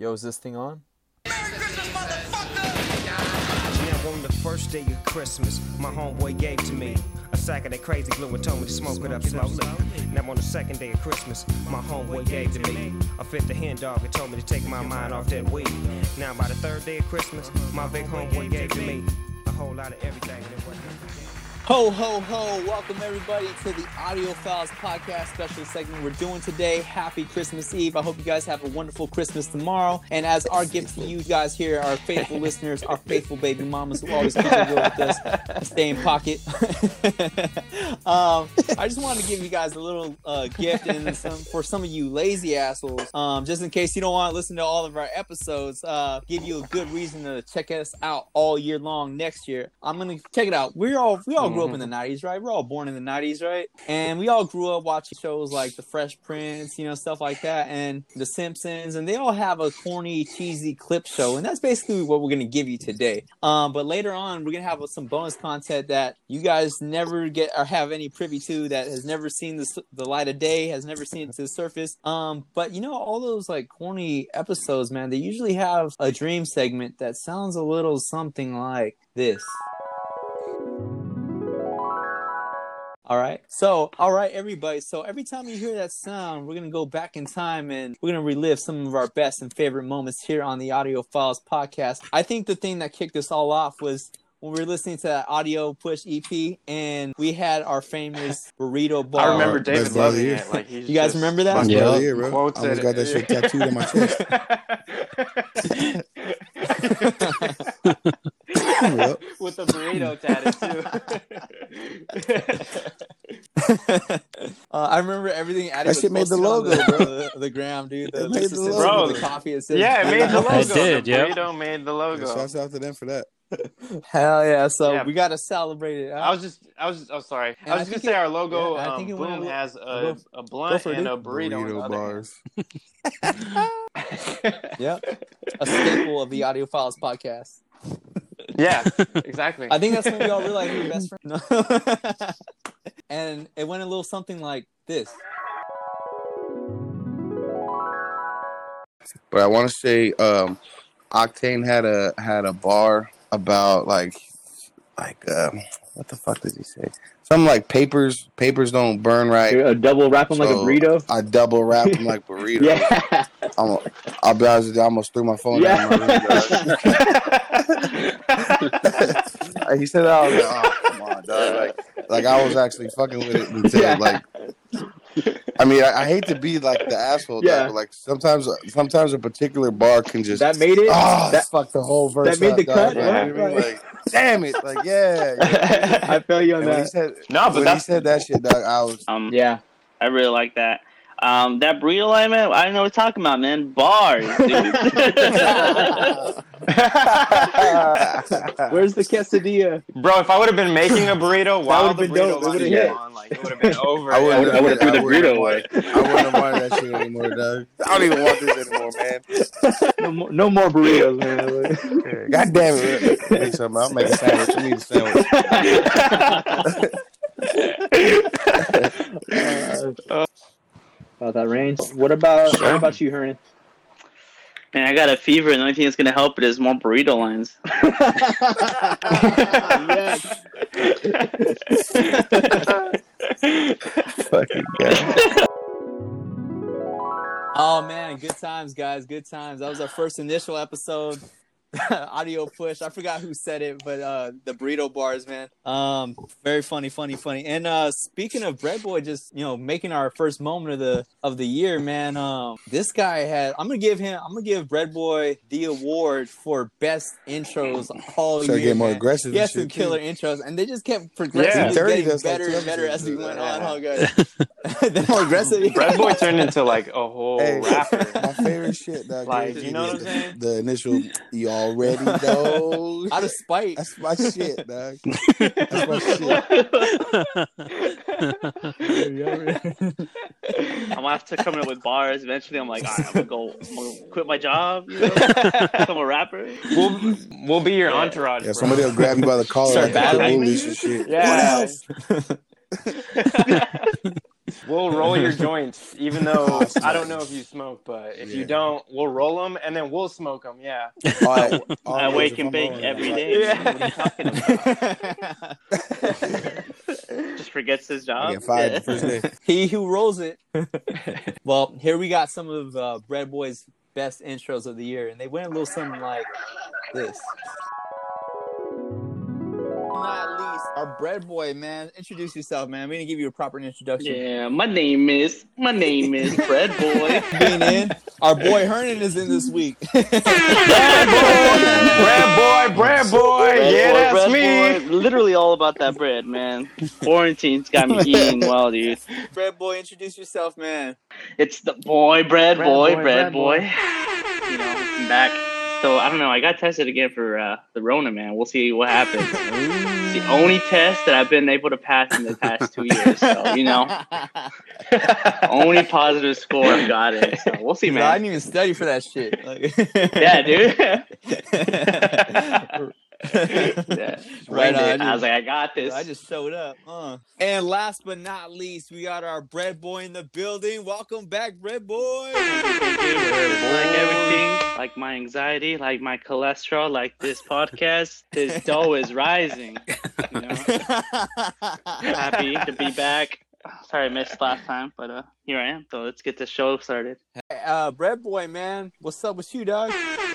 Yo, is this thing on? On the first day of Christmas, my homeboy gave to me a sack of that crazy glue and told me to smoke it up slowly. Now on the second day of Christmas, my homeboy gave to me a fifth of hen dog and told me to take my mind off that weed. Now by the third day of Christmas, uh-huh. my big homeboy gave to me a whole lot of everything. Ho, ho, ho. Welcome, everybody, to the Audiofiles podcast special segment we're doing today. Happy Christmas Eve. I hope you guys have a wonderful Christmas tomorrow. And as our gift to you guys here, our faithful listeners, our faithful baby mamas who always keep it with us, stay in pocket. um, I just wanted to give you guys a little uh, gift and some, for some of you lazy assholes, um, just in case you don't want to listen to all of our episodes, uh, give you a good reason to check us out all year long next year. I'm gonna check it out. We're all we all grew up in the '90s, right? We're all born in the '90s, right? And we all grew up watching shows like The Fresh Prince, you know, stuff like that, and The Simpsons, and they all have a corny, cheesy clip show, and that's basically what we're gonna give you today. Um, but later on, we're gonna have some bonus content that you guys never get or have any privy to, that has never seen the, the light of day, has never seen it to the surface. Um, but you know, all those like corny episodes, man, they usually have a dream segment that sounds a little something like this. All right. So, all right, everybody. So, every time you hear that sound, we're going to go back in time and we're going to relive some of our best and favorite moments here on the Audiofiles podcast. I think the thing that kicked us all off was when we were listening to that Audio Push EP and we had our famous burrito bar. I remember David bar loving year. it. Like he's You guys remember that? Yeah. Yeah. Yeah, bro. quotes I almost it. got that shit tattooed on my chest. With the burrito tattoo too. uh, I remember everything. Addy That shit made the posting on logo, bro. The, the gram, dude. The, It made the assistant logo. with the coffee. It says, yeah, it made the logo. It did, Yeah. the yep. burrito made the logo. Yeah, logo. Shouts out to them for that. Hell yeah! So Yeah. we got to celebrate it. I was just, I was, oh sorry, And I I was just gonna say our logo. yeah, I um, think it went a Boom little- has go- a, a blunt for it, and a burrito. Burrito other bars. hand. Yep. a staple of the Audio Files podcast. Yeah, exactly. I think that's when we all realized we were best friends. and it went a little something like this. But I want to say, um, Oktane had a had a bar about like like um, what the fuck did he say? Something like papers papers don't burn right. A double wrap them like a burrito. I double wrap them like burrito. Yeah. I'm, I'll be honest with you, I almost threw my phone Yeah. out my room, dog. he said that, I was like, oh, come on, dog. Like, like I was actually fucking with it until, Yeah. like, I mean, I, I hate to be like the asshole, Yeah. dog, but like sometimes, sometimes a particular bar can just, that made it. oh, that, fuck the whole verse. that made up, the dog. cut, You know right? mean? Like, damn it, like, yeah. yeah. I feel you on And when he that. said, no, but when he said that shit, dog, I was. Um, Yeah. I really like that. Um, that burrito line, man. I don't know what you're talking about, man. Bars, dude. Where's the quesadilla? bro. If I would have been making a burrito while the would've been burrito dope. It was on, like it would have been over. I wouldn't have threw the wouldn't burrito away. I wouldn't have wanted that shit anymore, dog. I don't even want this anymore, man. No more, no more burritos, man. God damn it. Make something. I'll make a sandwich. You need a sandwich. Uh, about that range. What about what about you, Hernan? man, I got a fever, and the only thing that's gonna help it is more burrito lines. Fucking God. Oh man, good times, guys. Good times. That was our first initial episode. Audio push. I forgot who said it, but uh the burrito bars, man. Um, very funny, funny, funny. And uh speaking of Bread Boy, just you know, making our first moment of the of the year, man. Um, this guy had. I'm gonna give him. I'm gonna give Bread Boy the award for best intros all Start year. getting more man. aggressive. He and some shit, too. killer intros, and they just kept progressively Yeah. Dirty getting does that better too, and better as we went on. Yeah. Huh, guys? They're more aggressive. Bread Boy turned into like a whole Hey, rapper. My favorite shit, dog. Like, you know what I'm saying? The initial, you already know. Out of spite. That's my shit, dog. That's my shit. I'm gonna have to come up with bars. Eventually, I'm like, all right, I'm gonna go, I'm gonna quit my job, you know, become a rapper. We'll we'll be your Yeah. entourage. Yeah, bro. somebody will grab you by the collar Start like a battling. bullies and shit. Yeah. What else? We'll roll your joints, even though I don't know if you smoke, but if you don't, we'll roll them and then we'll smoke them. Yeah. All right, all I wake and bake rolling, every all right. day. Yeah. What are you talking about? Just forgets his job. Yeah. the first day. he who rolls it. well, here we got some of uh, Bread Boy's best intros of the year, and they went a little something like this. Not least, our Bread Boy, man. Introduce yourself, man. We didn't give you a proper introduction. Yeah, my name is my name is Bread Boy. Being in, our boy Hernan is in this week. Bread boy, bread boy. Bread yeah, boy, that's bread me. boy. Literally all about that bread, man. Quarantine's got me eating well, dude. Bread Boy, introduce yourself, man. It's the boy, bread, Bread boy, boy, bread bread boy. boy. You know, I'm back. So I don't know. I got tested again for uh, the Rona, man. We'll see what happens. It's the only test that I've been able to pass in the past two years. So you know, only positive score I've gotten. So we'll see, man. I didn't even study for that shit. Like- Yeah, dude. yeah. right Right on. on. I was like, I got this. I just showed up. Uh. And last but not least, we got our bread boy in the building. Welcome back, bread boy. like everything, like my anxiety, like my cholesterol, like this podcast, this dough is rising. You know, happy to be back. Sorry I missed last time, but uh, here I am. So let's get the show started. uh, bread boy, man, what's up with you, dog?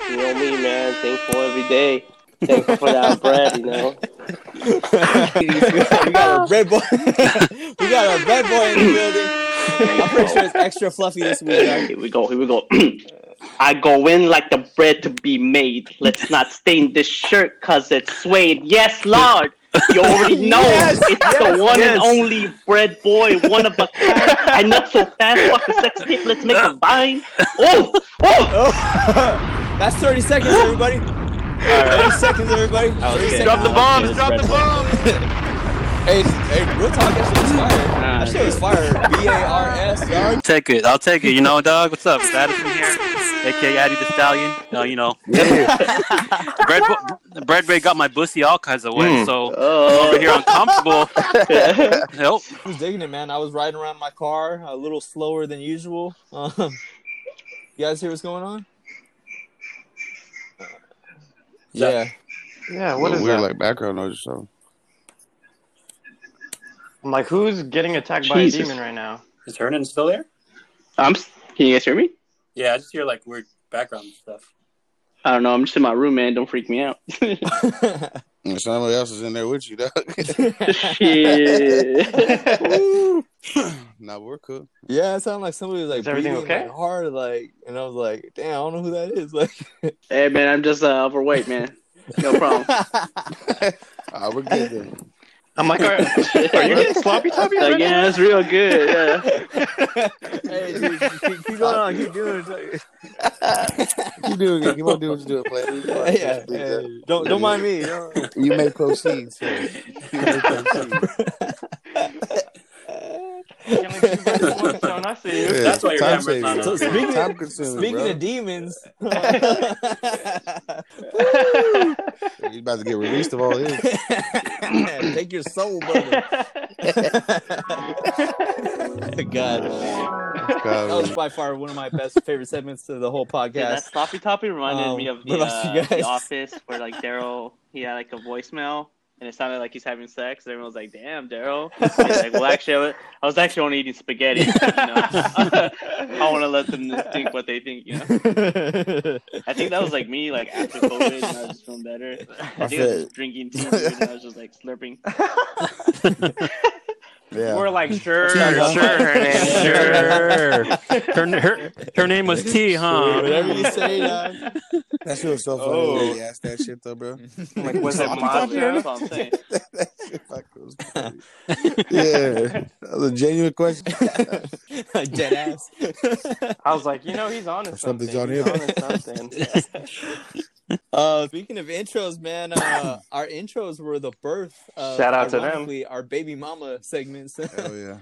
You know me, man. Thankful every day. Thankful for that bread, you know. we got our bread boy. we got our bread boy in the building. I'm pretty sure it's extra fluffy this week. dog. Here we go. Here we go. I go in like the bread to be made. Let's not stain this shirt cause it's suede. Yes, Lord. You already know Yes, it's yes, the one yes. and only bread boy, one of a kind. I nut so fast, fuck the sex tape. Let's make a vine. Oh, oh. Oh. That's 30 seconds, everybody. 30 seconds, everybody. 30 seconds. Drop the bombs. Drop the bombs. Hey, hey, real talk, that shit was fire. That shit was fire. B A R S, dog. Take it. I'll take it. You know, dog. What's up? Status in here. AKA Addy the Stallion. Uh, you know. Bread, Bread Boy got my pussy all kinds of wet, Mm. so Oh. over here uncomfortable. Help. I was digging it, man. I was riding around my car a little slower than usual. Um, you guys hear what's going on? Yeah. Yeah, what is weird, that? like background noise or something. I'm like, who's getting attacked by a Jesus. demon right now? Is Hernan still there? I'm. s- Can you guys hear me? Yeah, I just hear like weird background stuff. I don't know. I'm just in my room, man. Don't freak me out. And somebody else is in there with you, dog. Shit. nah, we're cool. yeah, it sounded like somebody was like Is everything breathing, okay? like, hard, like, and I was like, damn, I don't know who that is. Like, hey, man. I'm just uh, overweight, man. No problem. Ah, we're good then. I'm like, are, are you getting sloppy toppy? Like, already? yeah, it's real good. Yeah. hey, dude, keep, keep going on, keep doing it. Keep doing it. Keep on doing what you're doing, player. yeah, hey, don't don't mind me. Don't. You may proceed, sir. You may proceed. Can't leave two birds with one stone, I see you. Yeah, That's why your time camera's not saving. So speaking time of, consuming, speaking bro. of demons, you about to get released of all this. take your soul, brother. God, that was by far one of my best favorite segments of the whole Yeah, podcast. that sloppy toppy reminded Um, me of the, uh, the? Office, where like Darryl, he had like a voicemail, and it sounded like he's having sex. And everyone was like, "Damn, Darryl." Like, well, actually, I was, I was actually only eating spaghetti. You know? I want to let them think what they think. You know, I think that was like me, like after COVID, and I was just feeling better. I think I was just drinking tea, and I was just like slurping. Yeah. We're like, sure, Tea, sure, huh? Hernan, sure. Sure. Her, her, her name was T, huh? Whatever you say, dog. That shit was so funny Oh. when he asked that shit though, bro. I'm like, was it That's what Mazda? I'm saying. that shit fucking was funny. Yeah. That was a genuine question. Dead ass. I was like, you know, he's on to something. Something's on He's him. on something. Uh, speaking of intros, man, uh, our intros were the birth. Of, Shout out to them. Our baby mama segments. Hell yeah.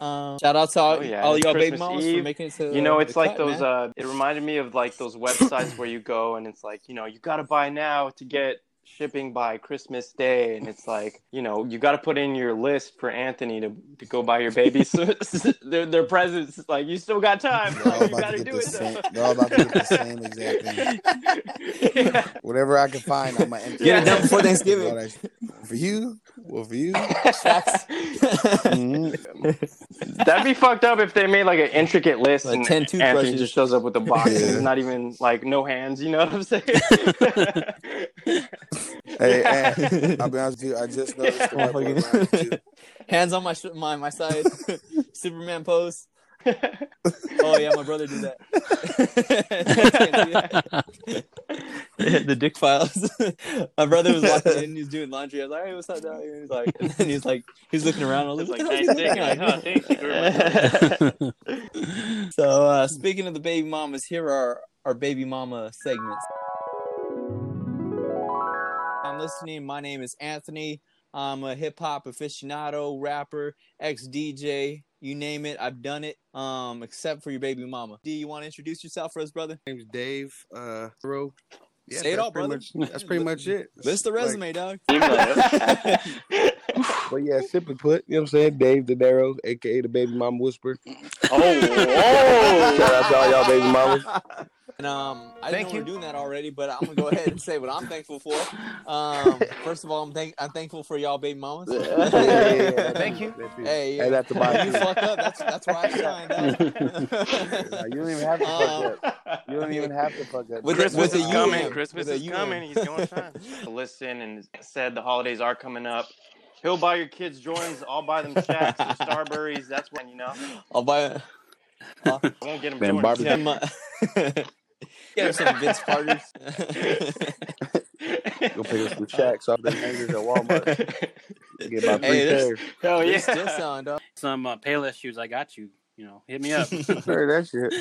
um, shout out to all, Oh, yeah, all y'all baby Christmas mamas for making it to. You know, it's the like cut, those. man. uh It reminded me of like those websites where you go and it's like, you know, you got to buy now to get shipping by Christmas Day, and it's like you know you got to put in your list for Anthony to, to go buy your babies their their presents. Like you still got time. They're all Like, you about got to to get do the it. same. They're all about to get the same exact thing. yeah. Whatever I can find, I'm gonna enter. Get it done before Thanksgiving. that shit. For you, well, for you. Shaq's- Mhm. That'd be fucked up if they made like an intricate list Like and 10 Anthony just shows up with a box Yeah. it's not even like no hands. You know what I'm saying? Hey, and I'll be honest with you. I just noticed the white boy around you. Hands on my sh- my my side. Superman pose. Oh yeah, my brother did that. the dick files. my brother was walking in, he was doing laundry. I was like, "Hey, what's up, dog?" And he's like, and then he's like, he's looking around. I was like, like "What nice dick. Like, at?" oh, thank you very much. So uh, speaking of the baby mamas, here are our baby mama segments. I'm listening. My name is Anthony. I'm a hip hop aficionado, rapper, ex DJ. You name it, I've done it. Um, except for your baby mama. D, you want to introduce yourself for us, brother? My name's Dave. Uh, bro. Yeah, Say it that's all, pretty brother. Much, that's pretty much it. List the Like- resume, dog. But yeah, simply put, you know what I'm saying? Dave De Niro, aka the baby mama whisper. oh, Shout out to all y'all baby mamas. And um, I Thank didn't know you. we're doing that already, but I'm gonna go ahead and say what I'm thankful for. Um, first of all, I'm thank I'm thankful for y'all baby mamas. Yeah, yeah, yeah. Thank you. That's it. Hey, Hey, that's the bottom you too. fuck up. That's that's where I shine. Dog. Nah, you don't even have to fuck Um, up. You don't even have to fuck up. With Christmas with is a coming. Christmas With is coming. He's going time. Listen and said the holidays are coming up. He'll buy your kids Jordans. I'll buy them Shaqs and Starburys. That's when you know. I'll buy. I won't get them Man, Jordans. barbecue. Some, uh, get her some Vince Carter's. Go pick up some Shaqs off the hangers at Walmart. Get my free Hey, this- pairs. Hell They're yeah. still selling, dog. Some uh, Payless shoes. I got you. You know, hit me up. Heard that shit.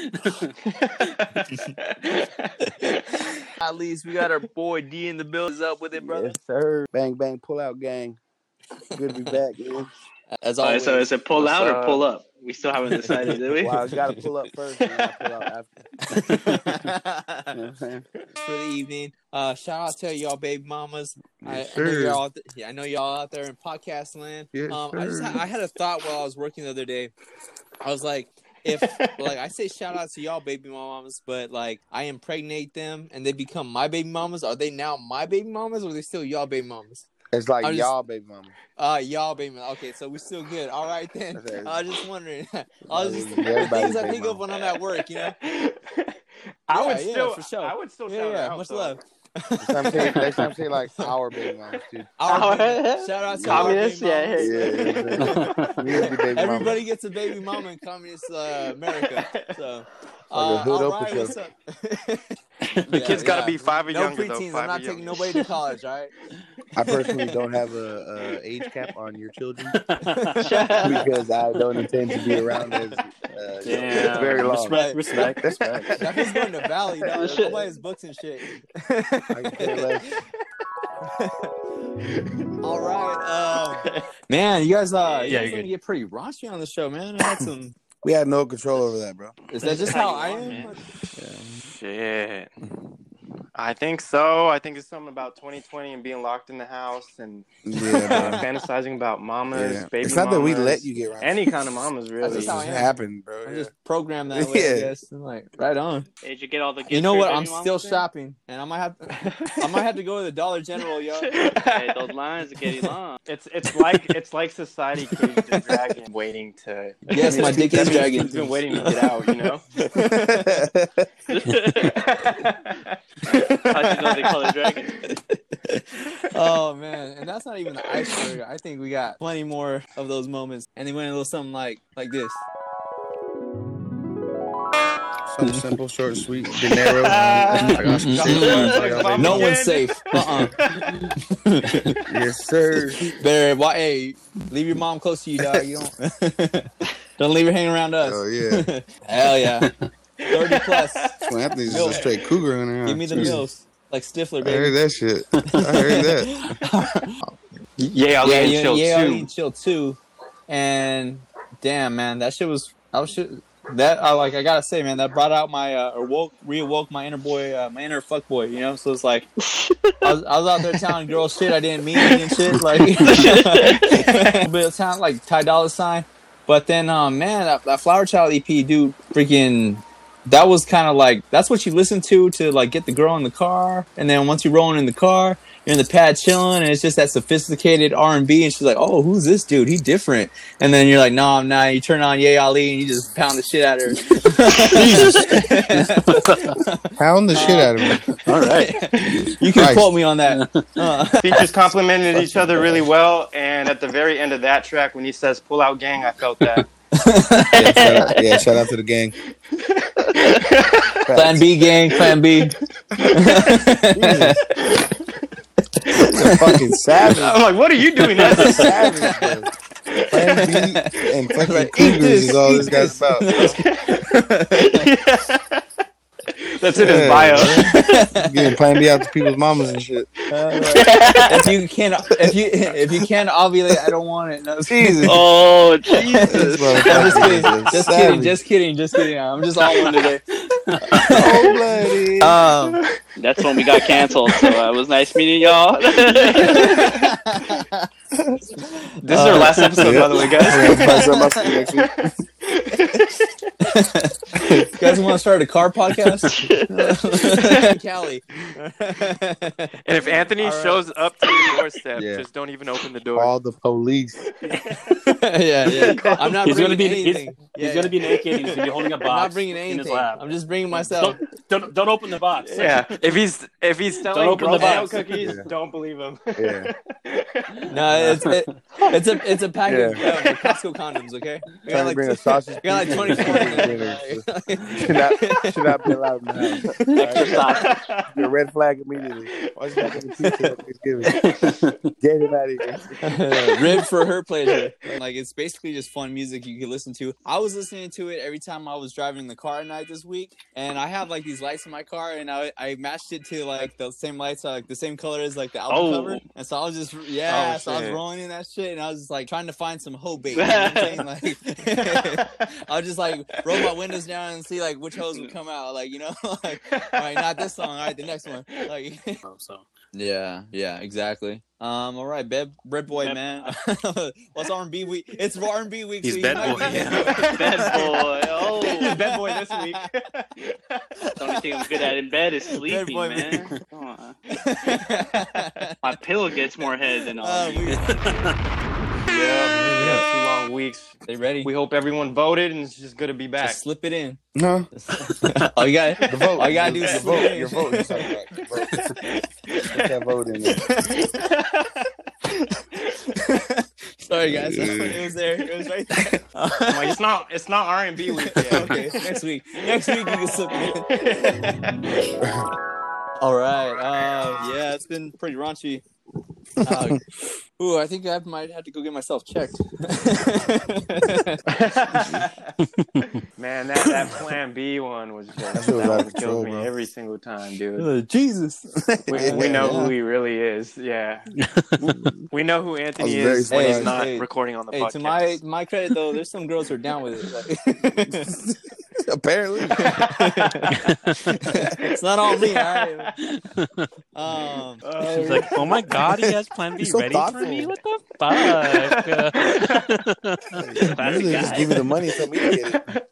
At least we got our boy D in the building. up with it, brother? Yes, sir. Bang bang, pull out gang. Good to be back, man. As All right, always. so is it pull out or pull up? We still haven't decided, did we? Well, I gotta pull up first and then I pull out after. You know what I'm saying? for the evening. Uh, shout out to y'all, baby mamas. I, Yes, I know you're all. Yeah, I know y'all out there in podcast land. Yes, um, I just I had a thought while I was working the other day. I was like, if like I say shout out to y'all, baby mamas, but like I impregnate them and they become my baby mamas. Are they now my baby mamas or are they still y'all baby mamas? It's like just- y'all, baby mama. Uh, y'all baby mama. Okay, so we're still good. All right then. Okay. I was just wondering. I was just Yeah, everybody's things I baby think of when I'm at work. You know. I Yeah, would yeah, still, for sure. I would still Yeah, shout yeah. out. Much though. love. Next time, say, next time say like our baby mamas too. Our Our- shout out to our Communists, baby yeah, mamas. Yeah, We gotta mama. Everybody gets a baby mama in communist uh, America. So, Like a hood all Oprah right, what's up? The kid's gotta be five or no younger, though, preteens. five I'm not taking younger. nobody to college. All right. I personally don't have a, a age cap on your children because I don't intend to be around as uh, you know, Damn. very long. Respect, respect. That's right. That was going to the Valley. Dog. Shit. Nobody has books and shit. I can care less. all right. Um, man, you guys, uh, you Yeah, guys you're gonna get pretty raunchy on the show, man. I had some. We had no control over that, bro. Is that just How how I am? man. Shit. I think so. I think it's something about 2020 and being locked in the house and Yeah, uh, fantasizing about mamas, Yeah. baby It's not that we let you get around. any kind of mamas, It really. just how I just happened, bro. I'm Yeah. just programmed that way, I guess. I'm like, right on. Did you get all the gifts You know what? I'm baby mama still thing? shopping, and I might have, I might have to go to the Dollar General, yo. Hey, those lines are getting long. It's it's like it's like society caged the dragon waiting to. Yes, my dick is That dragging. He's been waiting to get out, you know. How'd know they call it dragon? oh man, and that's not even the iceberg. I think we got plenty more of those moments, and they went a little something like like this. Something simple, short, sweet, De Niro. I got some shit for y'all, baby No one's safe. Uh-uh. Yes, sir. Better, why? Hey, leave your mom close to you, dog. You don't don't leave her hanging around us. Oh yeah. Hell yeah, thirty plus. Well, Anthony's Milk. just a straight cougar in there. Give me the Jesus. mills, like Stifler, I heard that shit. I heard that. Yeah, yeah, yeah, yeah, chill yeah, too. you chill too. And damn, man, that shit was. I was shit. that I like. I gotta say, man, that brought out my uh, or woke reawoke my inner boy, uh, my inner fuck boy. You know, so it's like I was, I was out there telling girls shit I didn't mean and shit, like a bit of sound like Ty Dolla Sign. But then, um, man, that, that Flower Child EP, dude, freaking. That was kind of like that's what you listen to to like get the girl in the car, and then once you're rolling in the car, you're in the pad chilling, and it's just that sophisticated R and B, and she's like, "Oh, who's this dude? He's different." And then you're like, "No, I'm not." You turn on Ye Ali, and you just pound the shit out of her. Pound the shit out of me. All right. you can Christ. quote me on that. Uh, Features complimented each other really well, and at the very end of that track, when he says "Pull Out Gang," I felt that. Yeah, shout out, yeah, shout out to the gang. plan B gang, Plan B. It's a fucking savage. I'm like, what are you doing? That's a That's savage, bro. Plan B and fucking Right, eat cougars this, is all this guy's about. That's in his bio. Getting Plan B out to people's mamas and shit. if you can't, if you if you can't ovulate, I don't want it. No, Jesus. Oh Jesus! I'm just kidding. motherfucker Just savage. kidding. Just kidding. Just kidding. I'm just all one today. Cold blooded. Um, That's when we got canceled. So uh, it was nice meeting y'all. This is our last episode, by the way, guys. You guys want to start a car podcast? Cali. And if Anthony All right. shows up to your doorstep, Yeah. just don't even open the door. Call the police. yeah, yeah. I'm not He's bringing gonna be he's, anything. he's Yeah, gonna be naked. He's gonna be holding a I'm not bringing in his anything. lap. I'm just bringing myself. Don't, don't don't open the box. Yeah, if he's if he's selling open the box. cookies, Yeah. don't believe him. Yeah. No, it's it, it's a it's a pack of Yeah. Costco condoms. Okay, I Trying to bring a sausage. I got like piece 24 and in dinner. it. Should not, should not be allowed in the house. Alright? Your red flag immediately. Why is that in the pizza Thanksgiving? Get him out of here. Rib for her pleasure. Like it's basically just fun music you can listen to. I was listening to it every time I was driving the car at night this week, and I have like these lights in my car, and I I matched it to like the same lights, like the same color as like the album Oh. cover, and so I was just yeah, Oh, so I was rolling in that shit, and I was just like trying to find some hoe bait. You know what I'm saying? Like I was just like roll my windows down and see like which hoes would come out, like you know, like all right, not this song, all right, the next one, like. So Yeah, yeah, exactly. Um, all right, Bed Bread Boy, Bed- man. What's R and B week? It's R and B week. He's so Bed Boy, be- yeah. Bed boy. Oh, Bed boy this week. the only thing I'm good at in bed is sleeping, boy, man. Come on. My pillow gets more head than all. Uh, of you. we- yeah, yeah, two long weeks. they ready? We hope everyone voted, and it's just good to be back. Just slip it in. No, all you got, the vote. all you gotta do your is vote. Your vote. You're talking about your vote. Put that vote in there. Sorry, guys. It was there. It was right there. Like, it's not it's not R and B week yet. okay, next week. Next week you can slip it in. All right. Uh, yeah, it's been pretty raunchy. Uh, ooh, I think I might have to go get myself checked. Man, that, that Plan B one was just That that, shit was out of one control, killed me bro. every single time, dude. Uh, Jesus. We, we know Yeah. who he really is. Yeah, we know who Anthony I was is when he's not Hey, recording on the Hey, podcast. to my my credit though, there's some girls who are down with it. Like- Apparently. it's not all me. All right. Um, she's like, "Oh my god, he has Plan B so ready for me. What the fuck?" Classic Usually just give me the money so me to get it.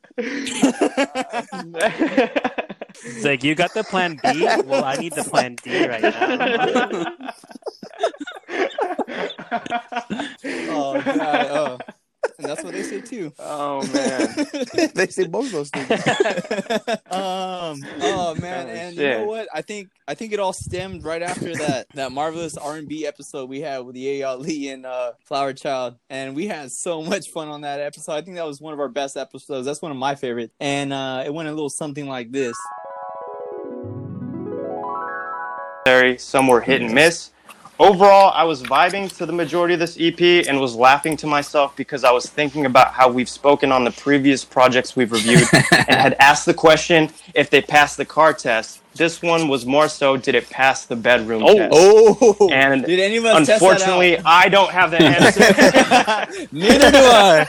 It's like, "You got the Plan B? Well, I need the Plan D right now." oh god. Oh. And that's what they say too. oh man, they say both those things. um oh man. Oh, and you know what? I think i think it all stemmed right after that that marvelous r&b episode we had with the lee and uh flower child. And we had so much fun on that episode. I think that was one of our best episodes. That's one of my favorites and uh it went a little something like this. Sorry, some were hit and miss. Overall, I was vibing to the majority of this EP and was laughing to myself because I was thinking about how we've spoken on the previous projects we've reviewed and had asked the question if they passed the car test. This one was more so, did it pass the bedroom Oh, test? Oh, And did any of us Unfortunately, I don't have the answer. test that out? Neither do I.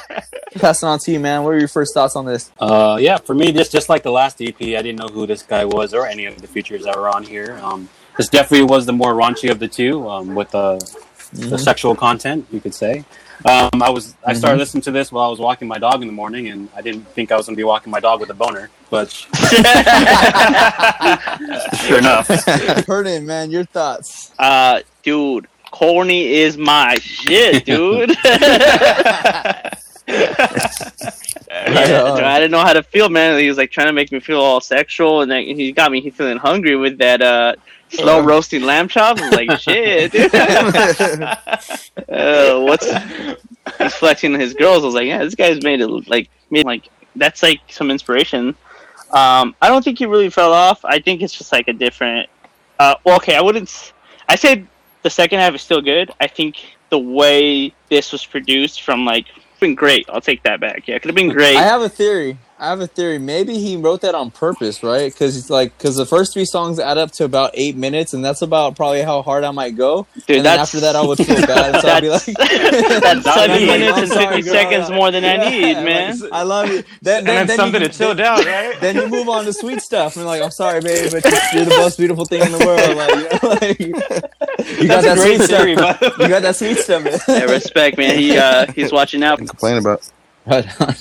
Passing on to you, man. What are your first thoughts on this? Uh, yeah, for me, just just like the last EP, I didn't know who this guy was or any of the features that were on here. Um, this definitely was the more raunchy of the two, um, with the, the sexual content, you could say. Um, I was I started listening to this while I was walking my dog in the morning, and I didn't think I was going to be walking my dog with a boner, but sure enough. Hernan, man, your thoughts. Uh, dude, corny is my shit, dude. Yeah, I didn't know how to feel, man. He was like trying to make me feel all sexual, and then he got me feeling hungry with that uh, slow roasting lamb chops. I was like, shit, dude. uh, what's he's flexing his girls? I was like, yeah, this guy's made it like made like that's like some inspiration. Um, I don't think he really fell off. I think it's just like a different. Uh, well, okay, I wouldn't. I said the second half is still good. I think the way this was produced from like been great. I'll take that back. Yeah, it could have been great. I have a theory. I have a theory. Maybe he wrote that on purpose, right? Because it's like because the first three songs add up to about eight minutes, and that's about probably how hard I might go. Dude, and that's after that, I would feel bad. So I'd be like, that's seven minutes and sorry, fifty girl. seconds more than I Yeah, need, like, man. I love you. Then, and then, then then something you, to chill down, right? Then you move on to sweet stuff, and like, I'm sorry, babe, but you're the most beautiful thing in the world. Like, you, know, like, you got that great sweet theory, stuff. by the way. You got that sweet stuff. man. Yeah, respect, man. He uh, he's watching out. Complain about. Right on.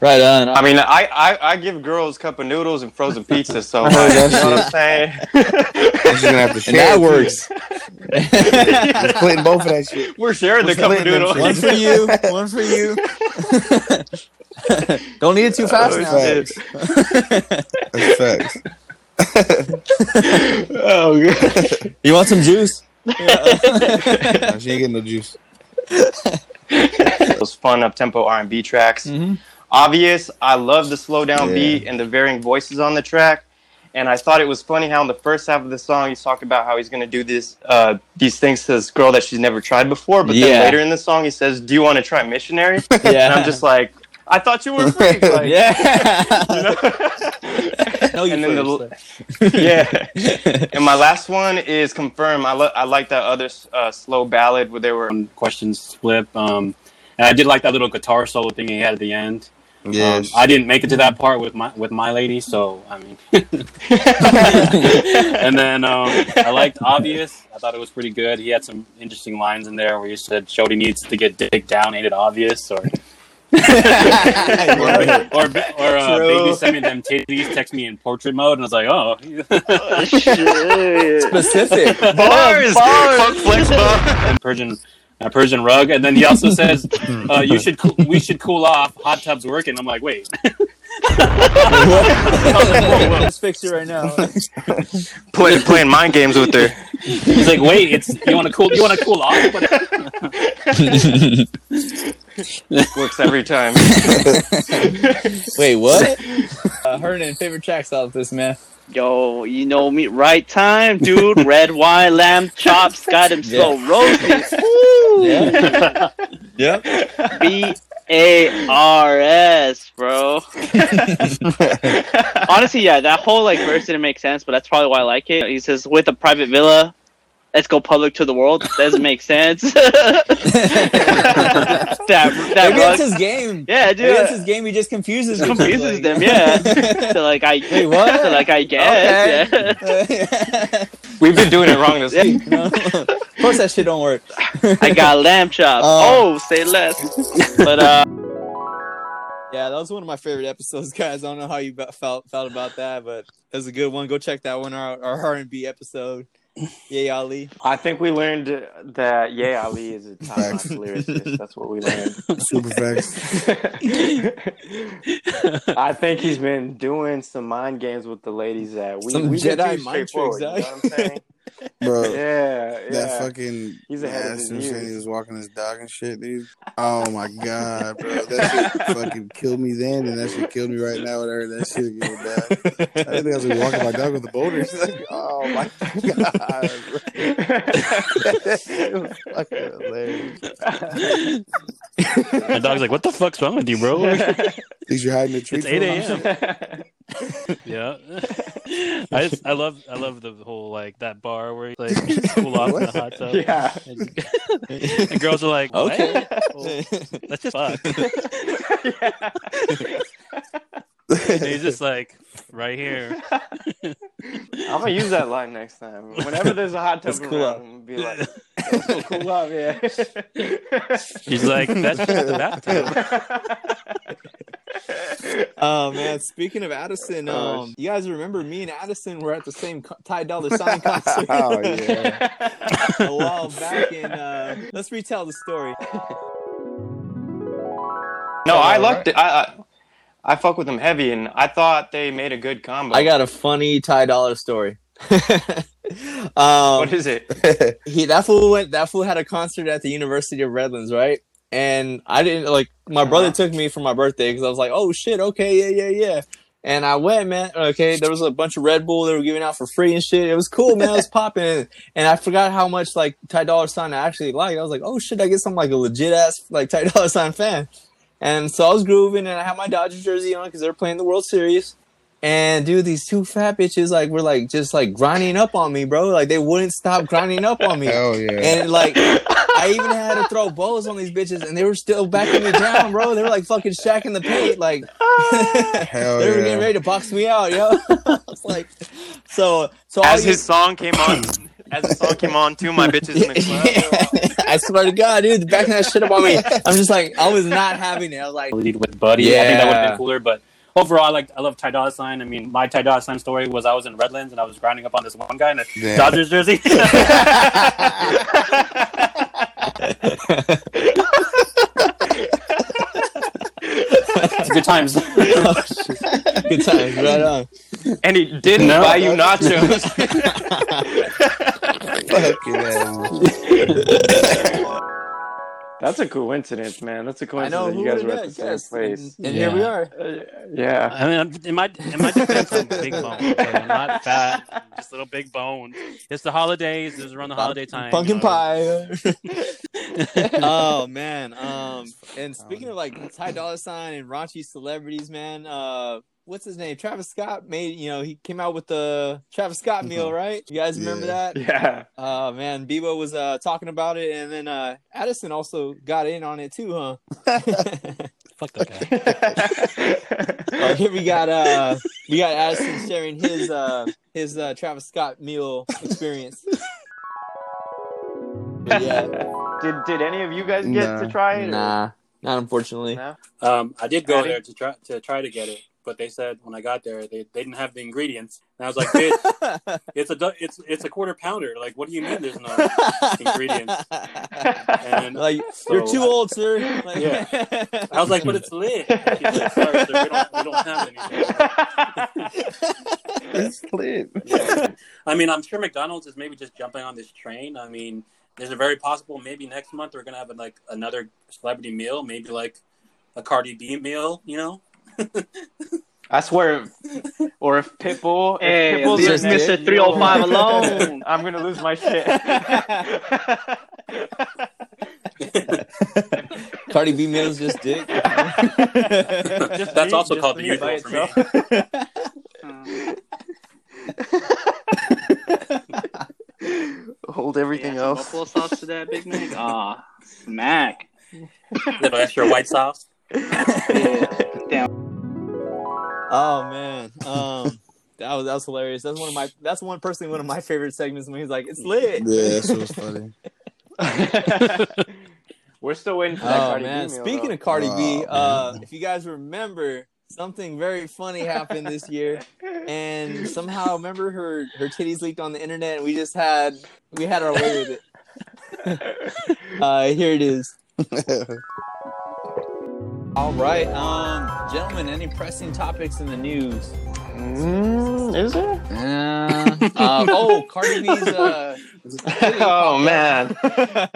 Right on. I mean, I, I, I give girls cup of noodles and frozen pizza, so like, you that know what I'm saying? I'm gonna have to share. and that it, works. We're splitting both of that shit. We're sharing the cup of noodles. one for you. One for you. Don't eat it too fast now. Facts. That's facts. oh, God. You want some juice? Nah, she ain't getting no juice. Those fun up tempo R and B tracks. Mhm. Obvious. I love the slow down Yeah. beat and the varying voices on the track. And I thought it was funny how in the first half of the song he's talking about how he's gonna do this uh, these things to this girl that she's never tried before. But Yeah. then later in the song he says, "Do you want to try missionary?" Yeah. And I'm just like, I thought you were a freak. Like, yeah. No, you and then first. the yeah. And my last one is confirm. I lo- I like that other uh, slow ballad where they were Um, questions flip. Um, and I did like that little guitar solo thing he had at the end. Yeah. Um, I didn't make it to that part with my with my lady, so I mean. and then um, I liked obvious. I thought it was pretty good. He had some interesting lines in there where he said Shody needs to get dick down, ain't it obvious? Or or or, or uh, baby send me them titties, text me in portrait mode, and I was like, oh. Shit. Specific. bars. Funk flex bar. and Persian a Persian rug, and then he also says, uh, "You should coo- we should cool off. Hot tub's working." I'm like, wait, Let's fix it right now. Play, playing mind games with her. he's like, wait, it's you want to cool you want to cool off, but Works every time. Wait, what? Uh, Hernan, favorite tracks out of this, man. Yo, you know me, right time, dude. Red wine, lamb chops, got him so roasted. Woo! Yeah. Yep. B A R S, bro. Honestly, yeah, that whole like verse didn't make sense, but that's probably why I like it. He says, "With a private villa, let's go public to the world." Doesn't make sense. that that Maybe that's his game. yeah, Maybe that's his game. He just confuses people, Confuses like- them, yeah. so like I, Wait, what? So like I guess, yeah. We've been doing it wrong this week. No, of course, that shit don't work. I got lamb chops. Uh, oh, say less. But uh, Yeah, that was one of my favorite episodes, guys. I don't know how you felt felt about that, but it was a good one. Go check that one, our our R and B episode. Yeah, Ali. I think we learned that Ye Ali is a top notch lyricist. That's what we learned. Super facts. I think he's been doing some mind games with the ladies that we Some we've Jedi mind straightforward, tricks, You know what I'm saying? Bro. Yeah, That yeah. fucking He's ahead of his Madison saying he was walking his dog and shit, dude. Oh my god, bro. That shit fucking killed me then, and that shit killed me right now heard that shit. I didn't think I was gonna walking my dog with the boulders. Like, oh my god, bro. that fucking hilarious. My dog's like, "What the fuck's wrong with you, bro?" At least you're hiding the tree. It's 8 a.m. yeah, I just, I love I love the whole like that bar where you like cool off in the hot tub. yeah. And, and girls are like, "What? Okay. Well, let's just fuck." yeah. He's just like, right here. I'm gonna use that line next time. Whenever there's a hot tub Let's cool around, off. I'm gonna be like, "Let's go cool up, yeah." She's like, "That's just the bathtub." Oh man, speaking of Addison, Oh, um, you guys remember me and Addison were at the same co- Ty Dolla Sign concert Oh yeah. a while back, and uh, let's retell the story. No, I liked it. I, I fuck with them heavy, and I thought they made a good combo. I got a funny Ty Dolla story. um, what is it? he that fool went that fool had a concert at the University of Redlands, right? And I didn't like my brother Uh-huh. took me for my birthday because I was like, oh shit, okay, yeah, yeah, yeah. And I went, man. Okay, there was a bunch of Red Bull they were giving out for free and shit. It was cool, man. It was popping, and I forgot how much like Ty Dolla Sign I actually liked. I was like, oh shit, I guess I'm like a legit ass like Ty Dolla Sign fan. And so I was grooving, and I had my Dodgers jersey on because they're playing the World Series. And dude, these two fat bitches like were like just like grinding up on me, bro. Like they wouldn't stop grinding up on me. Hell yeah. And like I even had to throw bows on these bitches, and they were still backing me down, bro. They were like fucking shacking the paint, like Hell they were yeah. getting ready to box me out, yo. I was like, so so all As you- his song came on, as the song came on, too, my bitches in the club. I swear to God, dude, backing that shit up on me. I'm just like, I was not having it. I was like, lead with Buddy. I think that would have been cooler. But overall, I like I love Ty Dolla Sign. I mean, my Ty Dolla Sign story was I was in Redlands and I was grinding up on this one guy in a Damn. Dodgers jersey. It's good times. good times, right on. and he didn't No. buy you nachos. Fucking hell. That's a coincidence, man. That's a I know coincidence. who You guys were at the same guessed, place. and, and here we are. Uh, yeah. I mean, I'm- it might it might depend on big bones. I'm not fat, I'm just little big bones. It's the holidays. It's around the holiday time. Pumpkin you know. pie. oh man. Um, and speaking of like Ty Dolla Sign and raunchy celebrities, man. Uh, what's his name? Travis Scott made. You know, he came out with the Travis Scott meal, right? You guys remember Yeah. that? Yeah. Oh man, Bebo was uh talking about it, and then uh Addison also got in on it too, huh? Fuck that guy. Oh, here we got uh we got Addison sharing his uh his uh Travis Scott meal experience. Yeah, Did Did any of you guys get Nah. to try it? or- nah, not unfortunately. No? Um, I did go Patty? there to try to try to get it, but they said when I got there they, they didn't have the ingredients, and I was like, "Bitch, it's a it's it's a quarter pounder. Like, what do you mean there's no ingredients?" And like so you're too I- old, sir. Like, Yeah. I was like, "But it's lit." He's like, "Sorry, sir, we don't we don't have anything." It's lit. Yeah. I mean, I'm sure McDonald's is maybe just jumping on this train. I mean, there's a very possible maybe next month we're gonna have like another celebrity meal, maybe like a Cardi B meal. You know? I swear, or if Pitbull, if Hey, Pitbull's leave in Mr. 305 alone. I'm gonna lose my shit. Cardi B meals just dick. Just That's me- also just called the me usual for me. Hold everything Yeah, else. Buffalo sauce to that Big Mac. Ah, smack. little extra white sauce. Yeah. Oh man, um, that was that was hilarious. That's one of my that's one personally one of my favorite segments when he's like, "It's lit." Yeah, that shit was funny. We're still waiting for that Oh Cardi man, B meal, speaking though. of Cardi B, Oh, uh, if you guys remember, something very funny happened this year, and somehow remember her her titties leaked on the internet, and we just had we had our way with it. Uh, here it is. All right, um, gentlemen, any pressing topics in the news? Mm, is it? Uh, uh, oh, Cardi B's. Uh, oh man!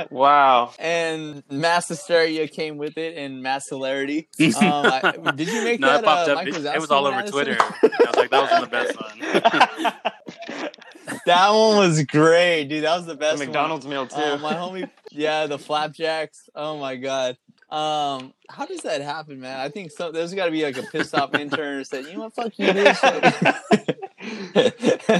Wow. and mass hysteria came with it, and mass hilarity. Um, I, did you make No, that? it popped uh, up. Mike It, it was all over Addison? Twitter. I was like, that was the best one. That one was great, dude. That was the best. The best. McDonald's meal too. Uh, my homie, yeah, the flapjacks. Oh my god. Um, how does that happen, man? I think so. There's got to be like a pissed off intern saying, "You know what? Fuck you, bitch."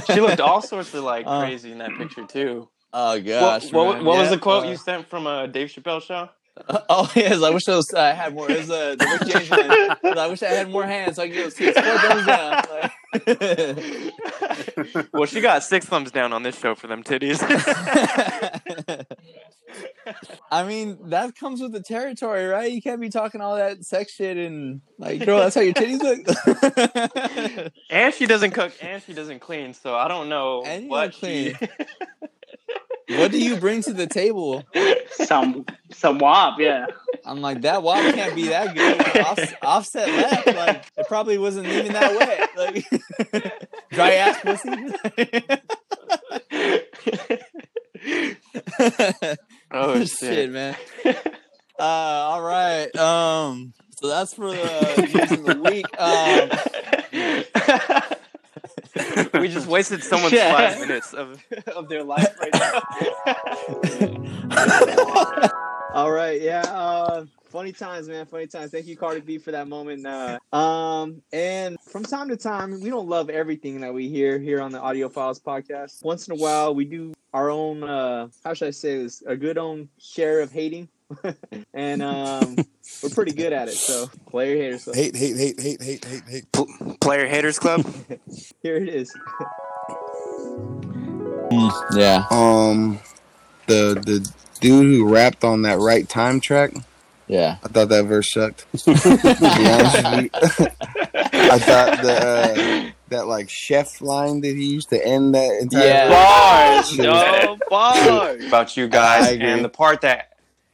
she looked all sorts of like Uh, crazy in that picture too. Oh gosh. what, man. what was the quote uh, you sent from a Dave Chappelle show? Oh yes, I wish I was. I had more. It was uh, the Rick James one. I wish I had more hands so I could go see. It's four thumbs down. Like- Well, she got six thumbs down on this show for them titties. I mean, that comes with the territory, right? You can't be talking all that sex shit and like, girl, that's how your titties look. and she doesn't cook and she doesn't clean, so I don't know And what clean. she. What do you bring to the table? Some some wop, yeah. I'm like, that wop can't be that good. Off, offset left, like it probably wasn't even that wet. Like dry ass pussy. oh shit, shit! man. Uh, all right. Um, so that's for the news of the week. Um, we just wasted someone's Yeah. five minutes of, of their life right now. All right, yeah. Uh, funny times, man. Funny times. Thank you, Cardi B, for that moment. Uh, um, and from time to time, we don't love everything that we hear here on the Audiofiles podcast. Once in a while, we do our own. Uh, how should I say this? A good own share of hating, and um, we're pretty good at it. So, player haters. So Hate, hate, hate, hate, hate, hate, hate. Pl- Player Haters Club. here it is. yeah. Um, the the dude who rapped on that right time track. Yeah. I thought that verse sucked. to be honest with you. I thought the uh, that like chef line that he used to end that entire Yeah. Bars, no bars. About you guys and the part that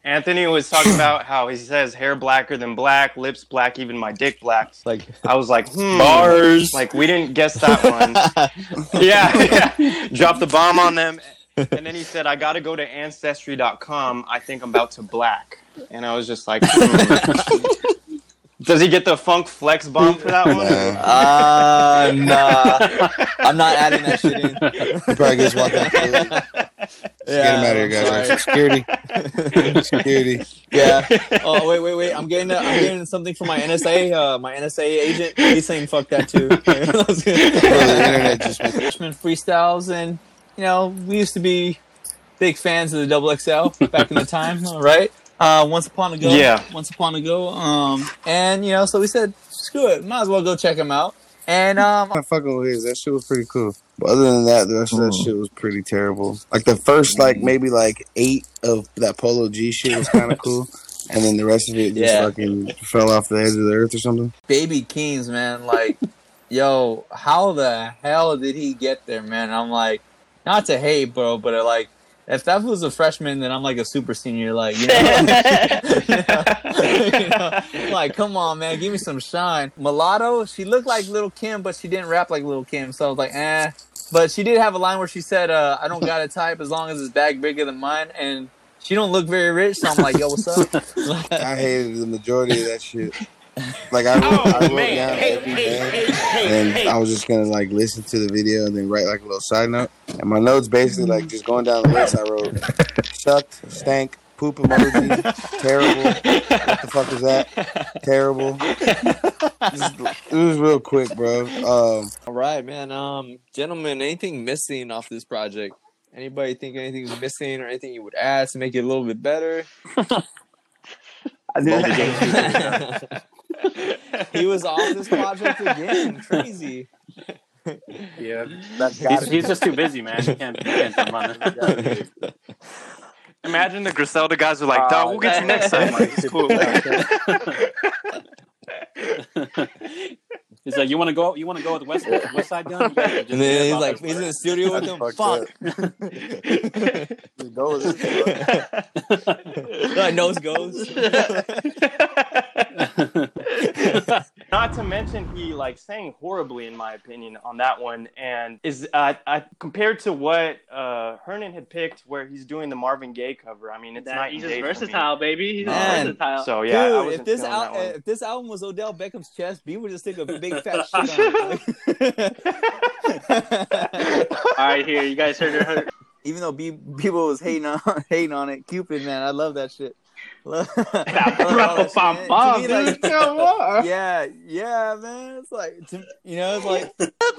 Anthony was talking about how he says hair blacker than black, lips black, even my dick black. Like I was like, hmm, Bars. Like we didn't guess that one. yeah, yeah. Drop the bomb on them. And then he said, I got to go to ancestry.com. I think I'm about to black. And I was just like, hmm. does he get the funk flex bomb for that one? Nah. Uh, nah. I'm not adding that shit in. He probably gets walked out. the Get him out of here, guys. I'm Security. Security. Yeah. Oh wait, wait, wait. I'm getting uh, I'm getting something from my NSA. Uh, my NSA agent. He's saying fuck that too. the internet just went- Richmond freestyles, and you know we used to be big fans of the double XL back in the time, right? Uh, once upon a go. Yeah. Once upon a go. Um, and you know, so we said, screw it, might as well go check him out. And um, I'm fucking with his. That shit was pretty cool. But other than that, the rest of that shit was pretty terrible. Like the first, like maybe like eight of that Polo G shit was kind of cool, and then the rest of it just Yeah. fucking fell off the edge of the earth or something. Baby Keem's, man, like, yo, how the hell did he get there, man? I'm like, not to hate, bro, but uh, like, if that was a freshman, then I'm like a super senior, like, you know, You know? like, come on, man, give me some shine. Mulatto, she looked like Little Kim, but she didn't rap like Little Kim, so I was like, eh. But she did have a line where she said, uh, "I don't got a type as long as it's bag bigger than mine," and she don't look very rich, so I'm like, "Yo, what's up?" I hated the majority of that shit. Like I wrote, I wrote down every band, and I was just gonna like listen to the video and then write like a little side note. And my notes basically like just going down the list. I wrote sucked, stank, poop emoji, terrible. What the fuck is that? Terrible. Just- it was real quick, bro. Um, All right, man. Um, gentlemen, anything missing off this project? Anybody think anything's missing or anything you would add to make it a little bit better? he was off this project again. Crazy. Yeah. that's He's, he's just too busy, man. He can't, he can't jump on it. Imagine the Griselda guys are like, dog, ah, we'll get you next time. Like, it's cool. He's like, you want to go? You want to go with West Westside Gunn? You And then he's step like, he's in the the studio with them. Fucked Fuck. Go with it, like nose goes. Not to mention he like sang horribly in my opinion on that one, and is uh, I, compared to what uh, Hernan had picked, where he's doing the Marvin Gaye cover. I mean, it's That, night he's just day for versatile, baby. He's Man. versatile. So yeah, Dude, wasn't if this al- that one. if this album was Odell Beckham's chest, B would just take a big fat shit on it. All right, here you guys heard it. Even though B people was hating on hating on it, Cupid man, I love that shit. Love- I love all that shit, man. Me, like, Come on. yeah, yeah, man. It's like to, you know, it's like I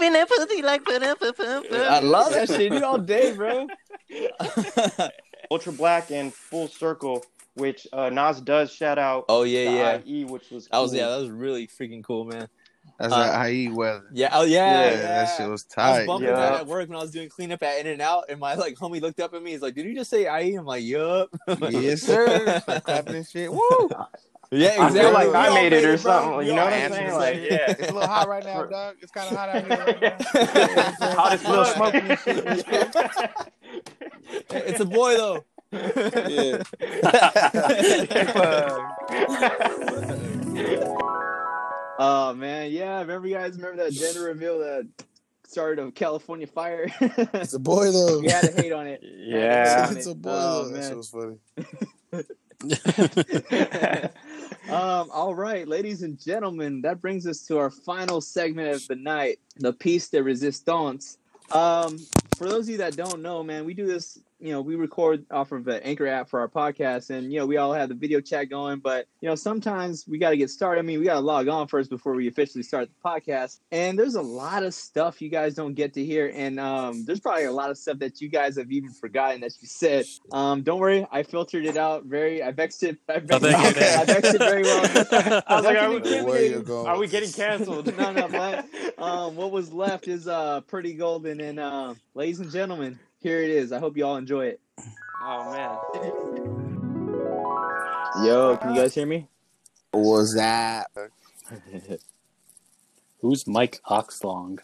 I love that shit, dude, all day, bro. Ultra Black and Full Circle, which uh, Nas does shout out. oh yeah, yeah. IE, which was That was yeah, that was really freaking cool, man. That's Uh, like how you weather. Yeah, oh yeah, Yeah, yeah. that shit was tight. I was tight. bumping Yeah. that at work when I was doing cleanup at In-N-Out, and my like homie looked up at me. He's like, "Did you just say IE?" I'm like, "Yup." yes, sir. Start clapping and shit. Woo! Yeah, I exactly. feel like We I all made it or bro. something. We You know what I'm saying? Like, yeah. It's a little hot right now, dog. It's kind of hot out here right now. Hot as It's a little fuck. smoky and shit. and shit. It's a boy though. Yeah. Oh man, yeah. Remember you guys remember that gender reveal that started a California fire? It's a boy though. we had to hate on it. Yeah. It's a boy Oh, though. That man. shit was funny. um, all right, ladies and gentlemen, that brings us to our final segment of the night, the piece de resistance. Um, for those of you that don't know, man, we do this. You know, we record off of the Anchor app for our podcast, and you know, we all have the video chat going. But you know, sometimes we got to get started. I mean, we got to log on first before we officially start the podcast. And there's a lot of stuff you guys don't get to hear, and um, there's probably a lot of stuff that you guys have even forgotten that you said. Um, don't worry, I filtered it out very. I vexed it. I vexed, thank you, I vexed it very well. I was like, are we, Definitely Where you going? are we getting canceled? no, no, but um, what was left is uh pretty golden, and uh, ladies and gentlemen, here it is. I hope you all enjoy it. Oh man. Yo, can you guys hear me? What was that? Who's Mike Oxlong?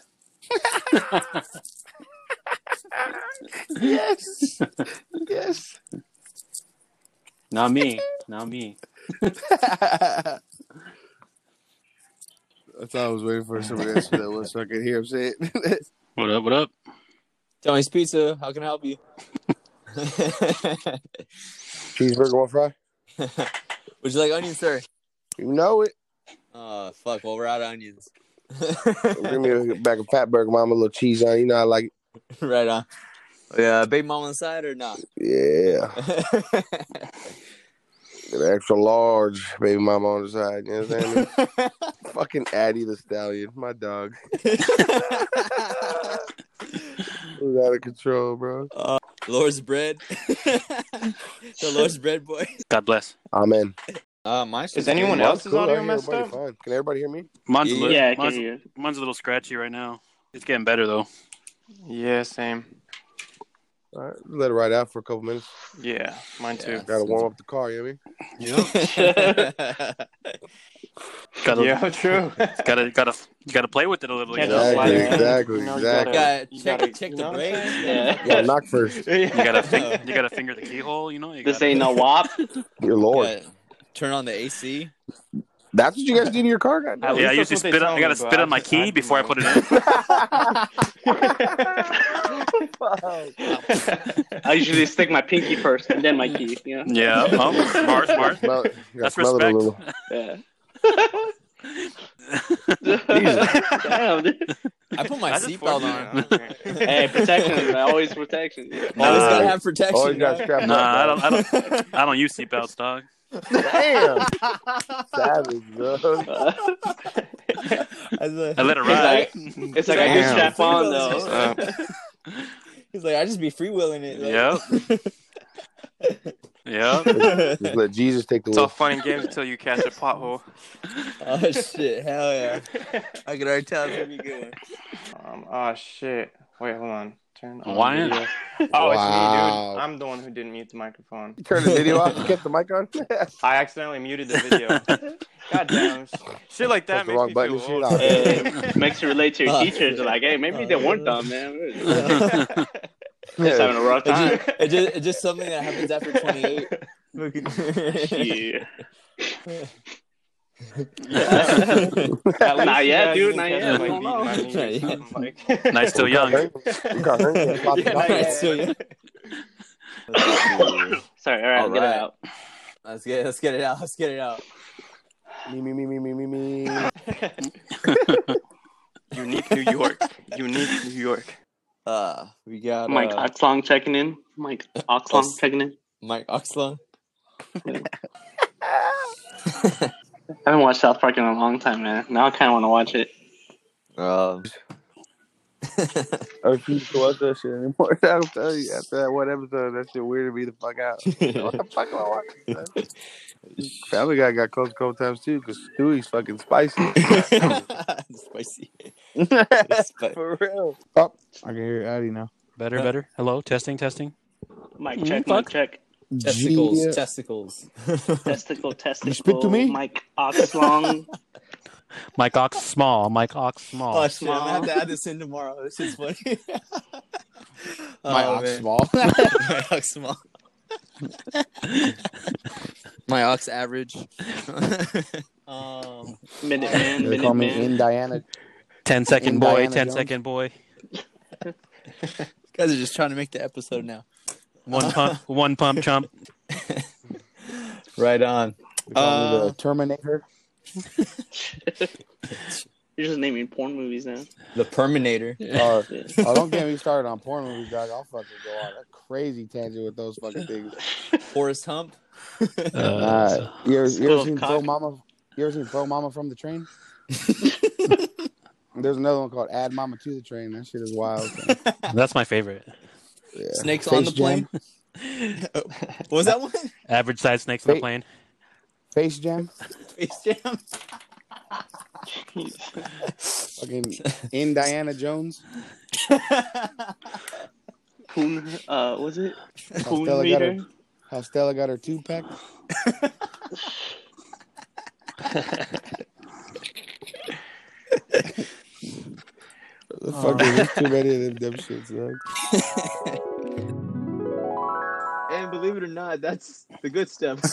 Yes. yes. Not me. Not me. That's all I was waiting for somebody else that was so I could hear him say it. What up? What up? Tony's Pizza. How can I help you? Cheeseburger, one fry. Would you like onions, sir? You know it. Oh fuck! Well, we're out of onions. Give me a bag of fat burger, mama, a little cheese on. You know I like it. right on. Yeah, baby mom on the side or not? Yeah. An extra large baby mama on the side. You know what I'm saying? Fucking Addie the Stallion, my dog. Who's out of control, bro? Lord's bread. the Lord's bread boy. God bless. Amen. Uh, mine's Is anyone good. else's Cool, I audio messed up? Fine. Can everybody hear me? Mine's a little, Yeah, I can mine's, hear you. mine's a little scratchy right now. It's getting better though. Yeah, same. All right, let it ride out for a couple minutes. Yeah, mine too. Yeah. Gotta warm up the car, you know Gotta, Yeah, true. gotta, gotta, gotta play with it a little. Can't You, just know? Exactly, slide it You know, you exactly. Gotta you gotta- check you the know what I'm brakes. saying? Yeah. Knock first. you gotta, fing- you gotta finger the keyhole. You know, you This gotta, ain't no wop. Your lord. Yeah, Turn on the AC. That's what you guys do to your car, At goddamn. Yeah, I usually that's what they spit. On, I gotta me, spit on my just- key I- before I put it in. I usually stick my pinky first and then my key. You know. Yeah, oh, smart, smart. Smell. You gotta That's smell it a respect. little. Yeah. Damn, dude. I put my seatbelt on. Hey, protection. man. Always protection. Always Nah. gotta have protection. Always got dog. strapped Nah, I don't, I don't, I don't use seatbelts, dog. Damn. Savage, bro. I was like- I let it It's ride. like, it's like I get Damn. strap on though. He's like, I just be freewheeling it. Like, Yeah. Just let Jesus take the It's all fun and games until you catch a pothole. oh shit! Hell yeah! I can already tell it's gonna be good. Um, oh shit. Wait, hold on. Turn on Why? video. Oh, it's me, dude. I'm the one who didn't mute the microphone. Turn the video off and kept the mic on. I accidentally muted the video. God damn. Shit like that Press the makes wrong me button feel old. shit. Hey, makes you relate to your teachers. Like, hey, maybe they weren't dumb, man. We're just having a rough It's time. just, it's just, it's just something that happens after 28. Yeah. Not yet, dude. Not yet. my I don't beat know. my knee or Yeah. something, like- Nice, still young. You got hernia. Pop it Yeah, up. not yet. Sorry. All right, All get it out. Let's get let's get it out. Let's get it out. Me, me, me, me, me, me, me. Unique New York. Unique New York. Uh, we got Mike uh, Oxlong checking in. Mike Oxlong checking in. Mike Oxlong. I haven't watched South Park in a long time, man. Now I kind of want to watch it. Um, I refuse to watch that shit anymore. I'll tell you, after that one episode, that shit weirded me the fuck out. what the fuck am I watching? Family Guy got close a couple times too, because Stewie's fucking spicy. spicy. For real. Oh, I can hear Addy now. Better, better. Hello, testing, testing. Mike Mm, check. fuck. Mike check. Testicles. Yeah. Testicles. Testicle. Testicle. speak to me? Mike Oxlong. Mike Ox small. Mike Ox small. Oh shit! I'm gonna have to add this in tomorrow. This is funny. My Oh, ox man. small. My ox small. My ox average. um, Minute man. They Minute call me Indiana. 10 second Indiana boy, 10 Jones. second boy. guys are just trying to make the episode now. One pump, one pump chump. Right on. They call me Uh, the Terminator. You're just naming porn movies now. The Perminator. Or, Yeah. oh, don't get me started on porn movies, dog. I'll fucking go on a crazy tangent with those fucking things. Forrest Hump. Uh, Uh, you ever, you School ever of seen Cock. Throw Mama? You ever seen Throw Mama from the Train? There's another one called Add Mama to the Train. That shit is wild. that's my favorite. Yeah. Snakes Face on the Jam. plane. what was that one? Average size snakes on the plane. Face Jam. Face Jam. Fucking Indiana Jones. Poon. Uh, was it? How Poon Stella got her, how Stella got her two pack. The fuck is this? Too many of them dumb shits, dog. And believe it or not, that's the good stuff.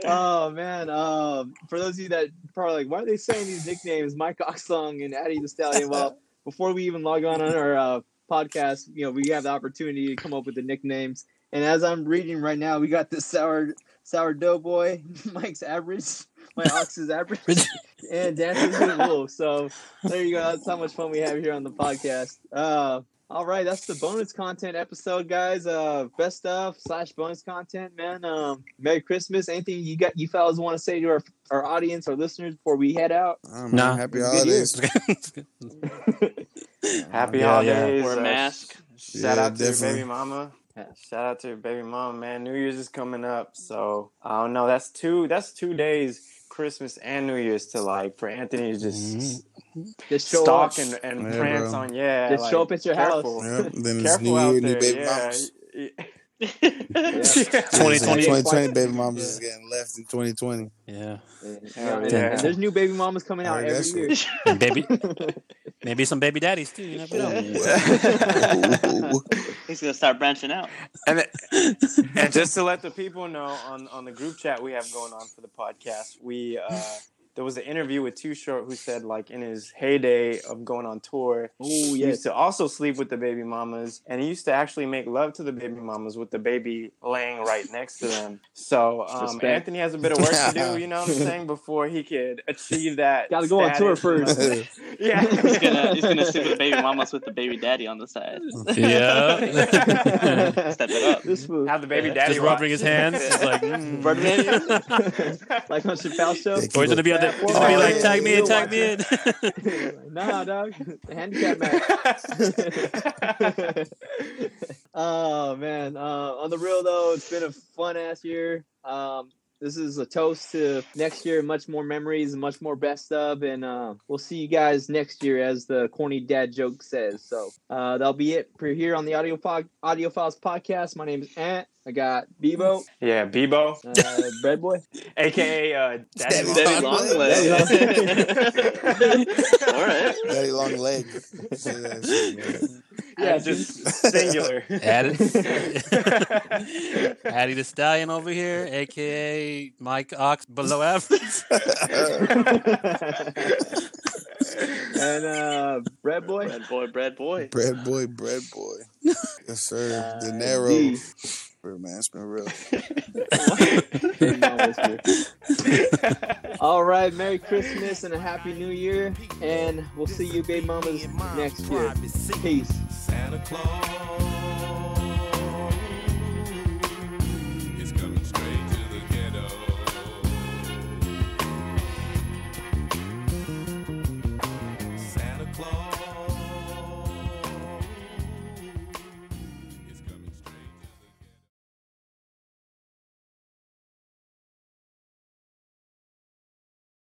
oh man. Um, for those of you that probably like, why are they saying these nicknames, Mike Oxlong and Addy the Stallion? Well, before we even log on on our uh, podcast, you know, we have the opportunity to come up with the nicknames. And as I'm reading right now, we got this sour sourdough boy, Mike's average, my ox's average, and Dancer's good wolf. So there you go. That's how much fun we have here on the podcast. Uh, all right, that's the bonus content episode, guys. Uh, best stuff slash bonus content, man. Um, Merry Christmas. Anything you got, you fellas want to say to our our audience, our listeners, before we head out? Man, Nah. Happy holidays. Happy Yeah, yeah. holidays. Wear a mask. Shout Yeah, out to your baby mama. Shout out to your baby mama, man. New Year's is coming up, so I don't know. That's two. That's two days, Christmas and New Year's, to like for Anthony to just Mhm. Just show stalk up. and, and Yeah, prance bro. on. Yeah, Just like, show up at your careful. Yep. Then it's New out Year, new there. baby yeah. Mamas. Yeah. Yeah. 2020. 2020 baby mamas is getting left in 2020. Yeah. Yeah, yeah. there's new baby mamas coming out every year. it. Baby, maybe some baby daddies too. You never know. He's gonna start branching out. and, and just to let the people know on on the group chat we have going on for the podcast, we uh, there was an interview with Too Short who said like in his heyday of going on tour, Oh he used to also sleep with the baby mamas, and he used to actually make love to the baby mamas with the baby laying right next to them. So um, Anthony has a bit of work to do, you know what I'm saying, before he could achieve that. Gotta go on tour status, you know? first. yeah. He's gonna he's gonna sleep with the baby mamas with the baby daddy on the side. Yeah. Step it up. This fool. Have the baby daddy Just watch. rubbing his hands. Like, mm. like on Chappelle show. Yeah, or he's gonna be on the. He's gonna be like, tag me in, tag me in. nah, dog. The handicap match. oh man. Uh, on the real though, it's been a fun ass year. Um, this is a toast to next year, much more memories and much more best of, and uh, we'll see you guys next year, as the corny dad joke says. So uh, that'll be it for here on the Audio Pod- Audiofiles podcast. My name is Ant. I got Bebo, Yeah, Bebo, uh, Bread Boy. aka uh, Daddy Daddy Daddy Long long legs. legs. All right. Daddy long legs. Say that shit, man. Yeah, just singular. Addie, Addie the Stallion over here, aka Mike Ox below average. and uh, Red Boy. Bread boy, bread boy. Bread boy, bread boy. Yes, sir. Uh, De Niro. D man. It's been real. All right, Merry Christmas and a Happy New Year, and we'll see you, baby mamas, next year. Peace. Santa Claus.